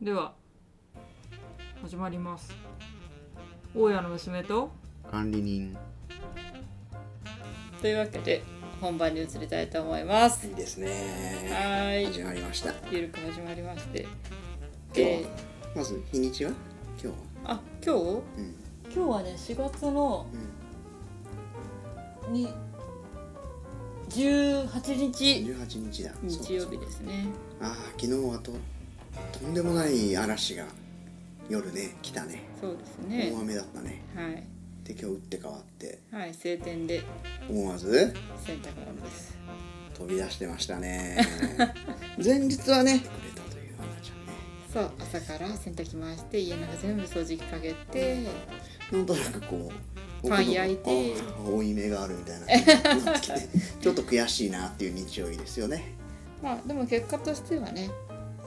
では始まります。大家の娘と管理人。というわけで本番に移りたいと思います。いいですね。はーい。始まりました。ゆるく始まりまして。今日は、えまず日にちは？今日は？あ今日？うん。今日はね4月のうん。に18日。18日だ。日曜日ですね。ああ昨日はととんでもない嵐が夜ね来たね。そうですね。大雨だったね。はい。で今日打って変わって。はい晴天で。思わず？洗濯物です。飛び出してましたね。前日はねくれたという花ちゃんね。そう朝から洗濯機回して家の中全部掃除機かけてなんとなくこうパン焼いて。あー負い目があるみたいななってきてちょっと悔しいなっていう日曜日ですよね。まあでも結果としてはね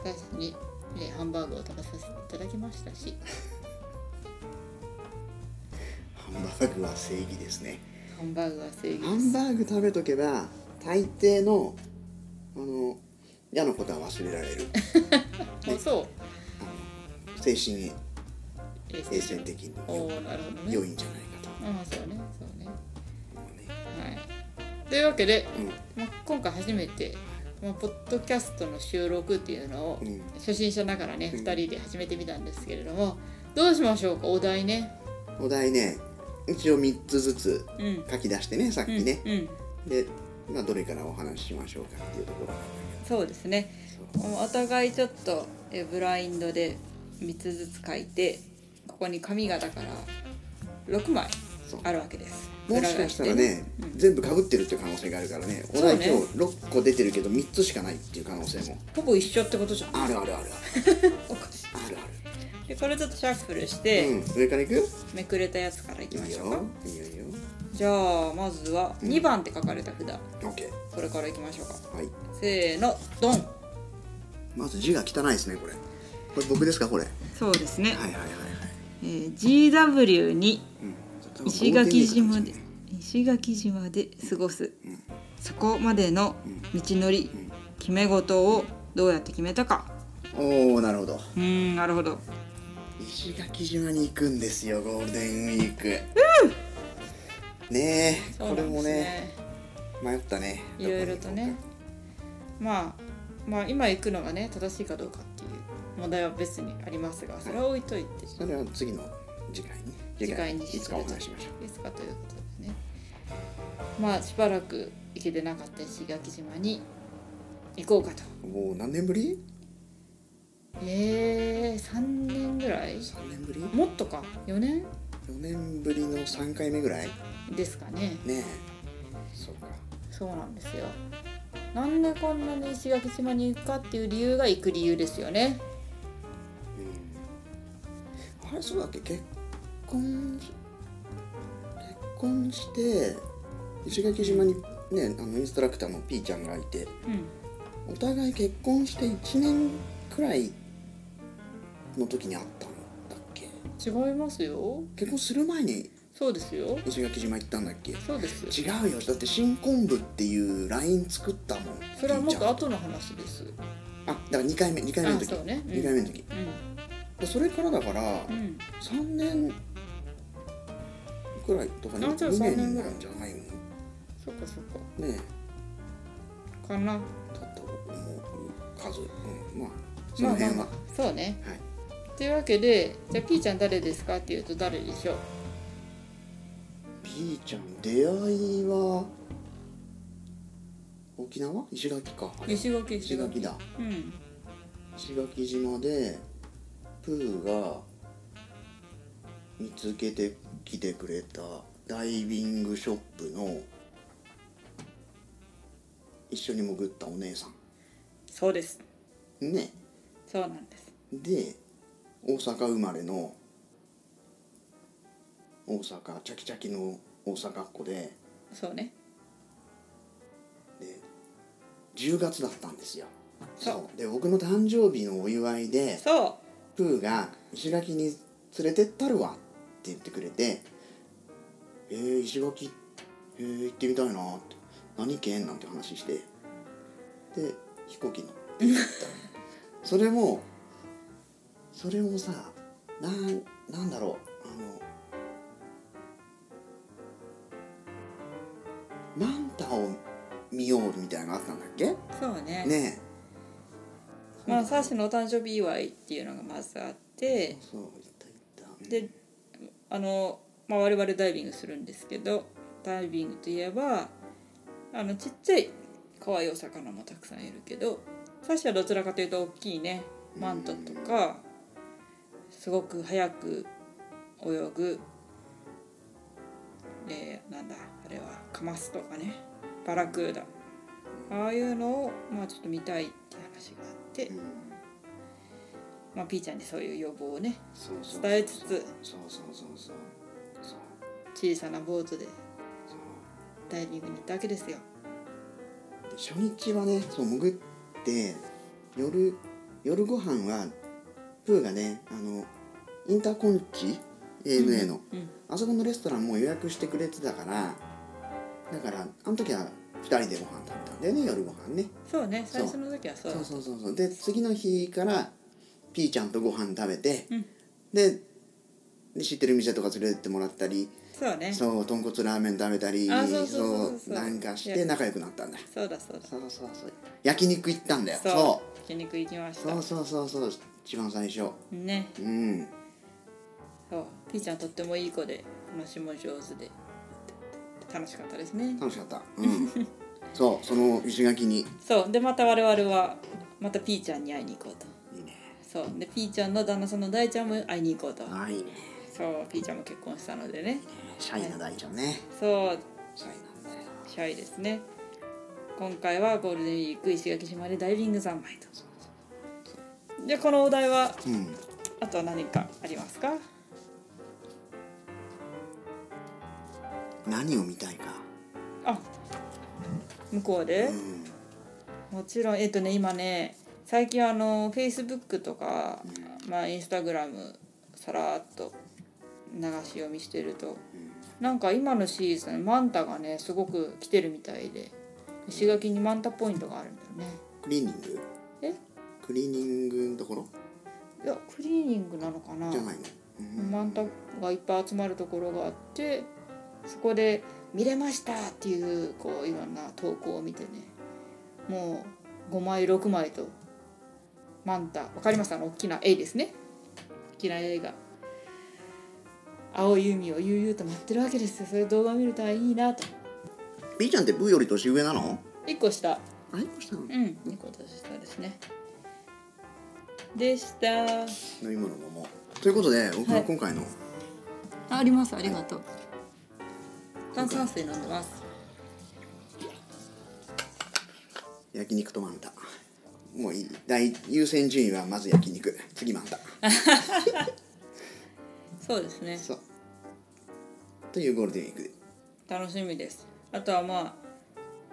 最初に、えーハンバーグを食べさせていただきましたし。ハンバーグは正義ですね。ハンバーグは正義ハンバーグ食べとけば大抵のあの嫌なことは忘れられる。あそう。精神衛衛生的に良いんじゃないかと。ああそうね。そうね。ね。はい。というわけで、うん。まあ、今回初めて、まあ、ポッドキャストの収録っていうのをうん。初心者ながらね、うん。2人で始めてみたんですけれどもどうしましょうか？お題ね。お題ね一応3つずつうん。書き出してねさっきね、うん、うん、で、まあ、どれからお話ししましょうかっていうところ。そうですね。お互いちょっとえブラインドで3つずつ書いてここに紙がだから6枚あるわけですもしかしたら裏ね、全部かぶってるっていう可能性があるからね。お題今日6個出てるけど3つしかないっていう可能性も。ほぼ一緒ってことじゃん。あるあるある おかしい。あるあでこれちょっとシャッフルしるて、うん上からいく？めくれたやつからいきましょうか。いいよいいよ。じゃあまずは2番って書かれた札、OK これからいきましょうか。はい。せーのドン。まず字が汚いですねこれ。これ僕ですかこれ？はいそうですね、はいはいはいえー GW にうん石垣島で石垣島で過ごす、そこまでの道のり、決め事をどうやって決めたか。おおなるほど。うーんなるほど。石垣島に行くんですよゴールデンウィーク。ねえこれもね迷ったね。いろいろとね。まあまあ今行くのがね正しいかどうかっていう問題は別にありますがそれは置いといて、それは次の次回に次回にいつかお話ししましょいつかということですね。まあしばらく行けてなかった石垣島に行こうかと。うもう何年ぶり？えー、3年ぐらい ?3 年ぶり？もっとか。4年 ?4 年ぶりの3回目ぐらい？ですかね。ねえ。そうか。そうなんですよ。なんでこんなに石垣島に行くかっていう理由が行く理由ですよね。あれそうだっけ？結婚し結婚して石垣島にねあのインストラクターの P ちゃんがいてうん。お互い結婚して1年くらいの時に会ったんだっけ？違いますよ。結婚する前にそうですよ。石垣島行ったんだっけ？そうです。違うよ。だって新昆布っていう LINE 作ったもんそれはもっと後の話です。あだから2回目2回目の時。ね。うん。2回目の時。でそれからだからうん。うん3年くらいとかにあじゃあ2 3年年ぐらないんじゃないのねそっかそっか。え。かな。だと思う数、うん、まあその辺は、まあまあそうね。はい。というわけでじゃあピーちゃん誰ですかっていうと誰でしょう？P ちゃん出会いは沖縄？石垣か。石垣。石垣だ。うん。石垣島でプーが見つけてきてくれたダイビングショップの一緒に潜ったお姉さそうです。んね。そうなんです。で大阪生まれの大阪チャキチャキの大阪っ子で。そうね。で10月だったんですよ。そう。で僕の誕生日のお祝いでそプーが石垣に連れてったるわって言ってくれて「えー、石垣えー、行ってみたいな」って「何県?」なんて話してで飛行機乗って行った それもそれもさなんなんだろうあのマンタを見ようみたいなのあったんだっけ？そうね。ねまあサーシのお誕生日祝いっていうのがまずあってえそう言った言った。であの、まあ、我々ダイビングするんですけどダイビングといえばあのちっちゃい可愛いお魚もたくさんいるけどサッシはどちらかというと大きいねマンタとかすごく速く泳ぐ、えーなんだあれはカマスとかねバラクーダ。ああいうのを、まあ、ちょっと見たいって話があって、まあ、ピーちゃんにそういう要望をね伝えつつ。小さなボートでダイビングに行ったわけですよ。で初日はねそう潜って夜夜ご飯はプーがねあのインターコンチ？ANA の、うんあそこのレストランも予約してくれてたからだからあの時は2人でご飯食べたんだよね夜ご飯ね。そうね最初の時はそうそうそうそうそう。で次の日からピーちゃんとご飯食べて、うん。でで知ってる店とか連れてってもらったりそうね。そう豚骨ラーメン食べたりあそうなんかして仲良くなったんだ。そうだそうだ。そうそうそう。焼肉行ったんだよ。そう。そ焼肉行きましうそうそうそうそう。一番最初。ね。うん。そう。ピーちゃんとってもいい子で話も上手で。楽しかったですね。楽しかった。うん。そうその石垣に。そう。でまた我々はまたピーちゃんに会いに行こうとそう。でピーちゃんの旦那さんの大ちゃんも会いに行こうと。あいいね。そうピーちゃんも結婚したのでね。シャイな大ちゃんね。そう。シャイなんだよシャイですね。今回はゴールデンウィーク石垣島でダイビング三昧と。じゃあこのお題はうん。あとは何かありますか？何を見たいか。あ向こうで？う、ん。もちろんえっ、とね今ね最近あのフェイスブックとか、まあインスタグラムさらっと流し読みしてると、なんか今のシーズンマンタがねすごく来てるみたいで石垣にマンタポイントがあるんだよね。クリーニング？え？クリーニングのところ？いやクリーニングなのかな。じゃないの。うん。マンタがいっぱい集まるところがあってそこで「見れました!」っていうこういろんな投稿を見てねもう5枚6枚とマンタわかります？あの大きな絵ですね。大きな絵が。青い海を悠々と待ってるわけですよ。それ動画見るといいなと。ピーちゃんってブーより年上なの？1個下。あ一個したの？うん2個年下ですね。でした。飲み物飲もう。ということで僕ははい。今回の。あありますありがとう。炭酸水飲んでます。焼肉とマンタもういい。大優先順位はまず焼肉。次マンタそうですね。そう。というゴールデンウィークで。楽しみです。あとはま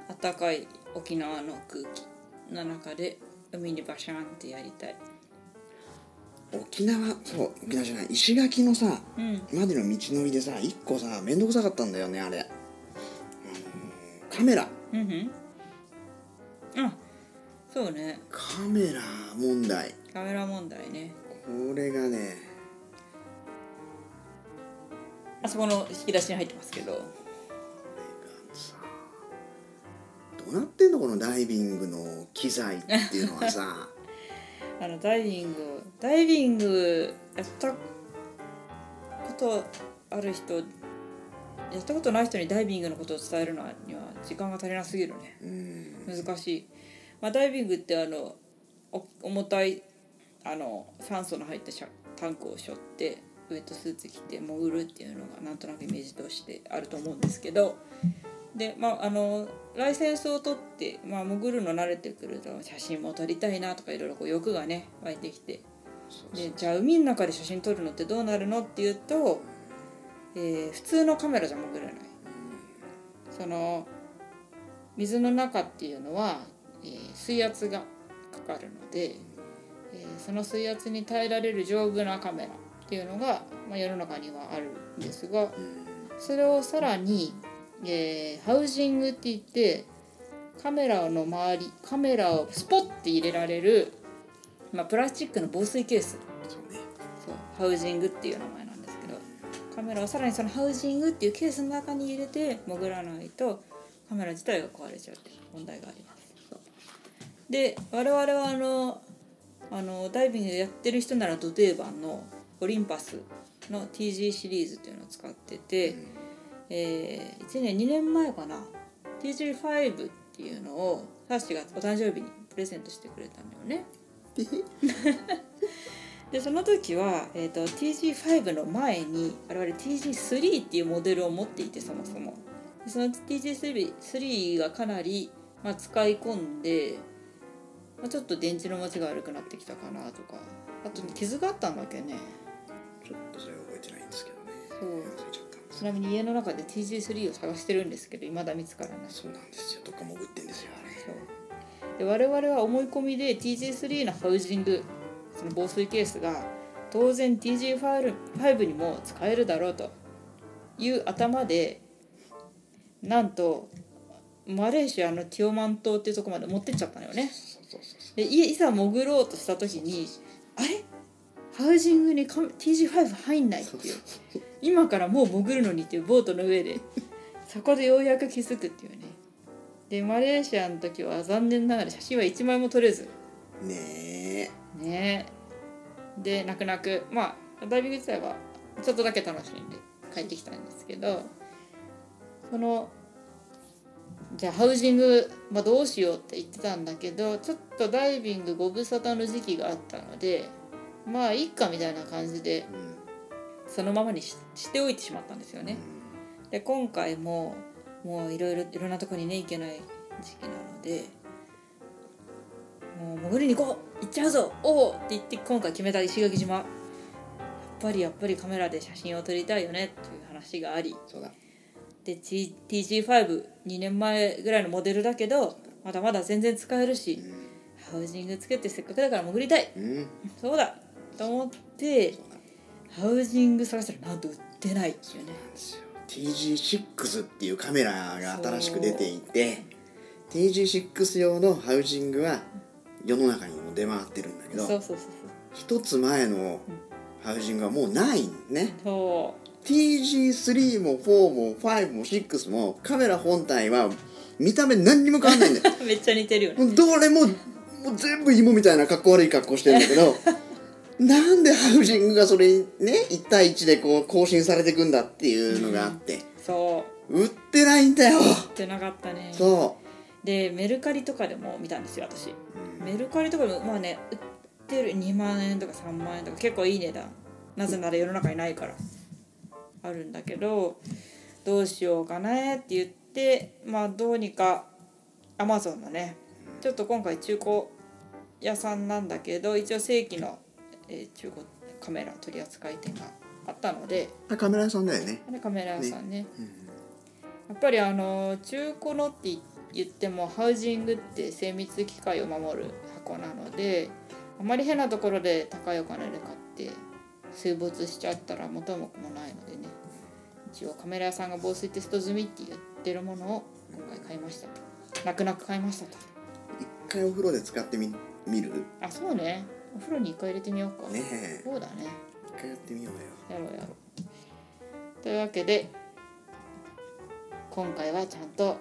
あ暖かい沖縄の空気の中で海にバシャンってやりたい。沖縄そう沖縄じゃない。石垣のさうん。までの道のりでさ一個さ面倒くさかったんだよねあれ、あのーカメラ。うんうん。あそうね。カメラ問題。カメラ問題ね。これがね。あそこの引き出しに入ってますけど。これがさどうなってんの？このダイビングの機材っていうのはさ。あのダイビング。ダイビングやったことある人やったことない人にダイビングのことを伝えるのには時間が足りなすぎるね。うん。難しい、まあ、ダイビングってあのお重たいあの酸素の入ったシャタンクを背負ってウェットスーツ着て潜るっていうのがなんとなくイメージとしてあると思うんですけどでまああのライセンスを取って、まあ、潜るの慣れてくると写真も撮りたいなとかいろいろこう欲がね湧いてきてでじゃあ海の中で写真撮るのってどうなるのっていうと、えー普通のカメラじゃ潜れない。その水の中っていうのは、えー水圧がかかるので、えーその水圧に耐えられる丈夫なカメラっていうのが、まあ、世の中にはあるんですがうん。それをさらに、えーハウジングって言ってカメラの周りカメラをスポッて入れられるまあ、プラスチックの防水ケース。そうハウジングっていう名前なんですけどカメラをさらにそのハウジングっていうケースの中に入れて潜らないとカメラ自体が壊れちゃうっていう問題がありますで我々はあのあのダイビングやってる人ならド定番のオリンパスの TG シリーズっていうのを使ってて、えー1年2年前かな。TG5 っていうのをサッシがお誕生日にプレゼントしてくれたんだよね。でその時は、えー、と TG5 の前に我々 TG3 っていうモデルを持っていてそもそも。でその TG3 がかなり、まあ、使い込んで、まあ、ちょっと電池の持ちが悪くなってきたかなとか。あと傷があったんだっけね。ちょっとそれは覚えてないんですけどね。そう。ちなみに家の中で TG3 を探してるんですけど未だ見つからないそうなんですよ。どっか潜ってんですよあれ。そう。で我々は思い込みで TG3 のハウジングその防水ケースが当然 TG5 にも使えるだろうという頭でなんとマレーシアのティオマン島っていうところまで持ってっちゃったのよねそうそういいざ潜ろうとした時にあれ？ハウジングにか TG5 入んないっていう。今からもう潜るのにっていうボートの上で。そこでようやく気づくっていうね。でマレーシアの時は残念ながら写真は1枚も撮れず。うねえ。ねで泣く泣く。まあダイビング自体はちょっとだけ楽しんで帰ってきたんですけどそのじゃあハウジング、まあ、どうしようって言ってたんだけどちょっとダイビングご無沙汰の時期があったのでまあいいかみたいな感じでうんそのままにししておいてしまったんですよね。で今回ももういろいろいろんなとこにね行けない時期なのでもう潜りに行こう行っちゃうぞおおって言って今回決めた石垣島。やっぱりやっぱりカメラで写真を撮りたいよねっていう話がありそうだで T- TG52 年前ぐらいのモデルだけどまだまだ全然使えるしハウジングつけてせっかくだから潜りたい。うん。うんそうだ。と思ってハウジング探したらなんと売ってないっていうねなんですよ。TG6 っていうカメラが新しく出ていて TG6 用のハウジングは世の中にも出回ってるんだけど一つ前のハウジングはもうないんね。そう TG3 も4も5も6もカメラ本体は見た目何にも変わんないんだよ。めっちゃ似てるよね。どれももう全部芋みたいな格好悪い格好してるんだけど なんでハウジングがそれね1対1でこう更新されていくんだっていうのがあって、そう。売ってないんだよ。売ってなかったね。そでメルカリとかでも見たんですよ私。う、メルカリとかでもまあね売ってる2万円とか3万円とか結構いい値段。なぜなら世の中にないからあるんだけどどうしようかねって言ってまあどうにかアマゾンのねちょっと今回中古屋さんなんだけど一応正規の、えー中古カメラ取扱店があったのであカメラ屋さんだよね。あれカメラ屋さんね。うん。やっぱりあの中古のって言ってもハウジングって精密機械を守る箱なのであまり変なところで高いお金で買って水没しちゃったら元も子もないのでね一応カメラ屋さんが防水テスト済みって言ってるものを今回買いましたと。泣く泣く買いましたと。一回お風呂で使ってみ見る？あそうね。お風呂に一回入れてみようか。ねえ。そうだね。一回やってみようよ。やろうやろう。というわけで今回はちゃんと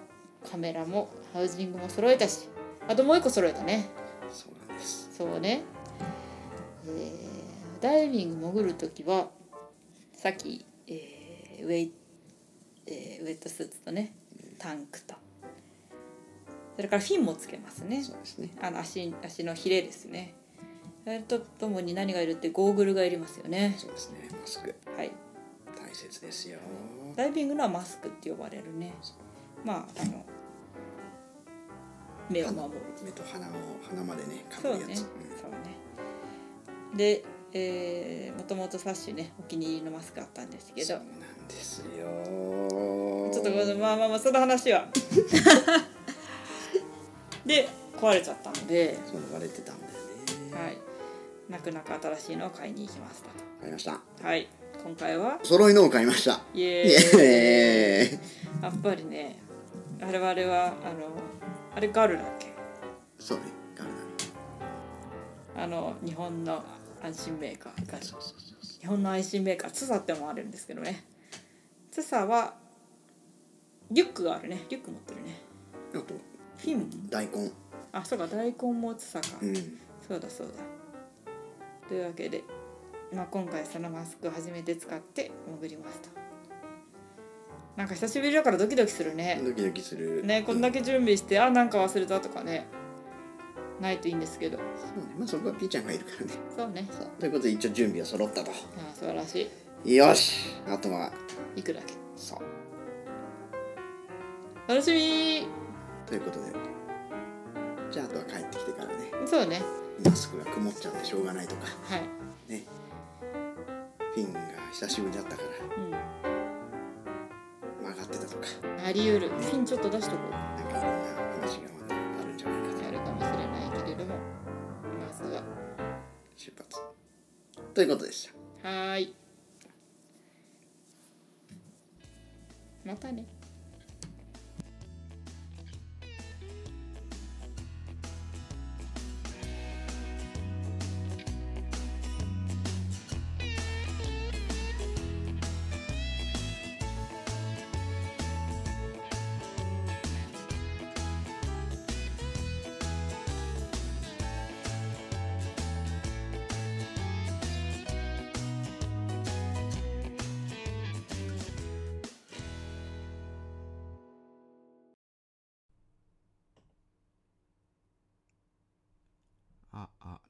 カメラもハウジングも揃えたしあともう一個揃えたね。そうなんです。そうね、えーダイビング潜る時はさっき、えーウェイえーウェットスーツとねタンクと。それからフィンもつけますね。そうですね。あの足足のヒレですね。それとともに何がいるってゴーグルがいりますよね。そうですね。マスク。はい。大切ですよ。ダイビングのはマスクって呼ばれるね。まああの目を守る。目と鼻を鼻までねかそうね、ぶるやつ、そうね。で、えー、もともとサッシュねお気に入りのマスクあったんですけどですよ。ちょっとごめんまあまあまあその話は。で壊れちゃったので。そうれてたんだよね。はい。泣く泣く新しいのを買いに行きました買いました。とはい。今回は？揃いのを買いました。イイ。エーイ。やっぱりね我々はあのあれガルだっけ？そうね。ガルあの日本の安心メーカー。がそうそうそうそ日本の安心メーカーツサってのもあるんですけどねツサはリュックがあるね。リュック持ってるね。うあとフィン大根。あそうか大根もツサか、うん。そうだそうだ。というわけで、まあ、今回そのマスクを初めて使って潜りますと。なんか久しぶりだからドキドキするね。ドキドキする。ねこんだけ準備してあなんか忘れたとかね。ないといいんですけど。そうね。まあそこはピーちゃんがいるからね。そうね。さあということで一応準備は揃ったと。あ素晴らしよし。あとはい行くだけ？そう。楽しみ。ということで。じゃああとは帰ってきてからね。そうね。マスクが曇っちゃってしょうがないとか。はい、ね。フィンが久しぶりだったから。うん、曲がってたとか。あり得る。フィンちょっと出しとこう。なんかいろんな話がまだあるんじゃないかと。あるかもしれないけれども。まずは出発。ということでした。はーいま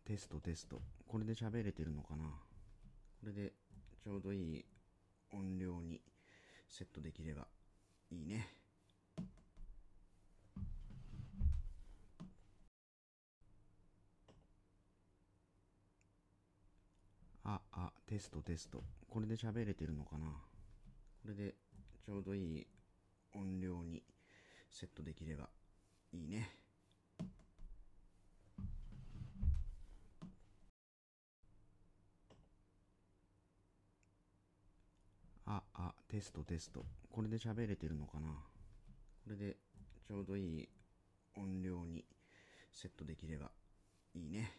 テストテスト。これで喋れてるのかな？これでちょうどいい音量にセットできればいいね。ああテストテスト。これで喋れてるのかな？これでちょうどいい音量にセットできればいいねああテストテスト。これで喋れてるのかな？これでちょうどいい音量にセットできればいいね。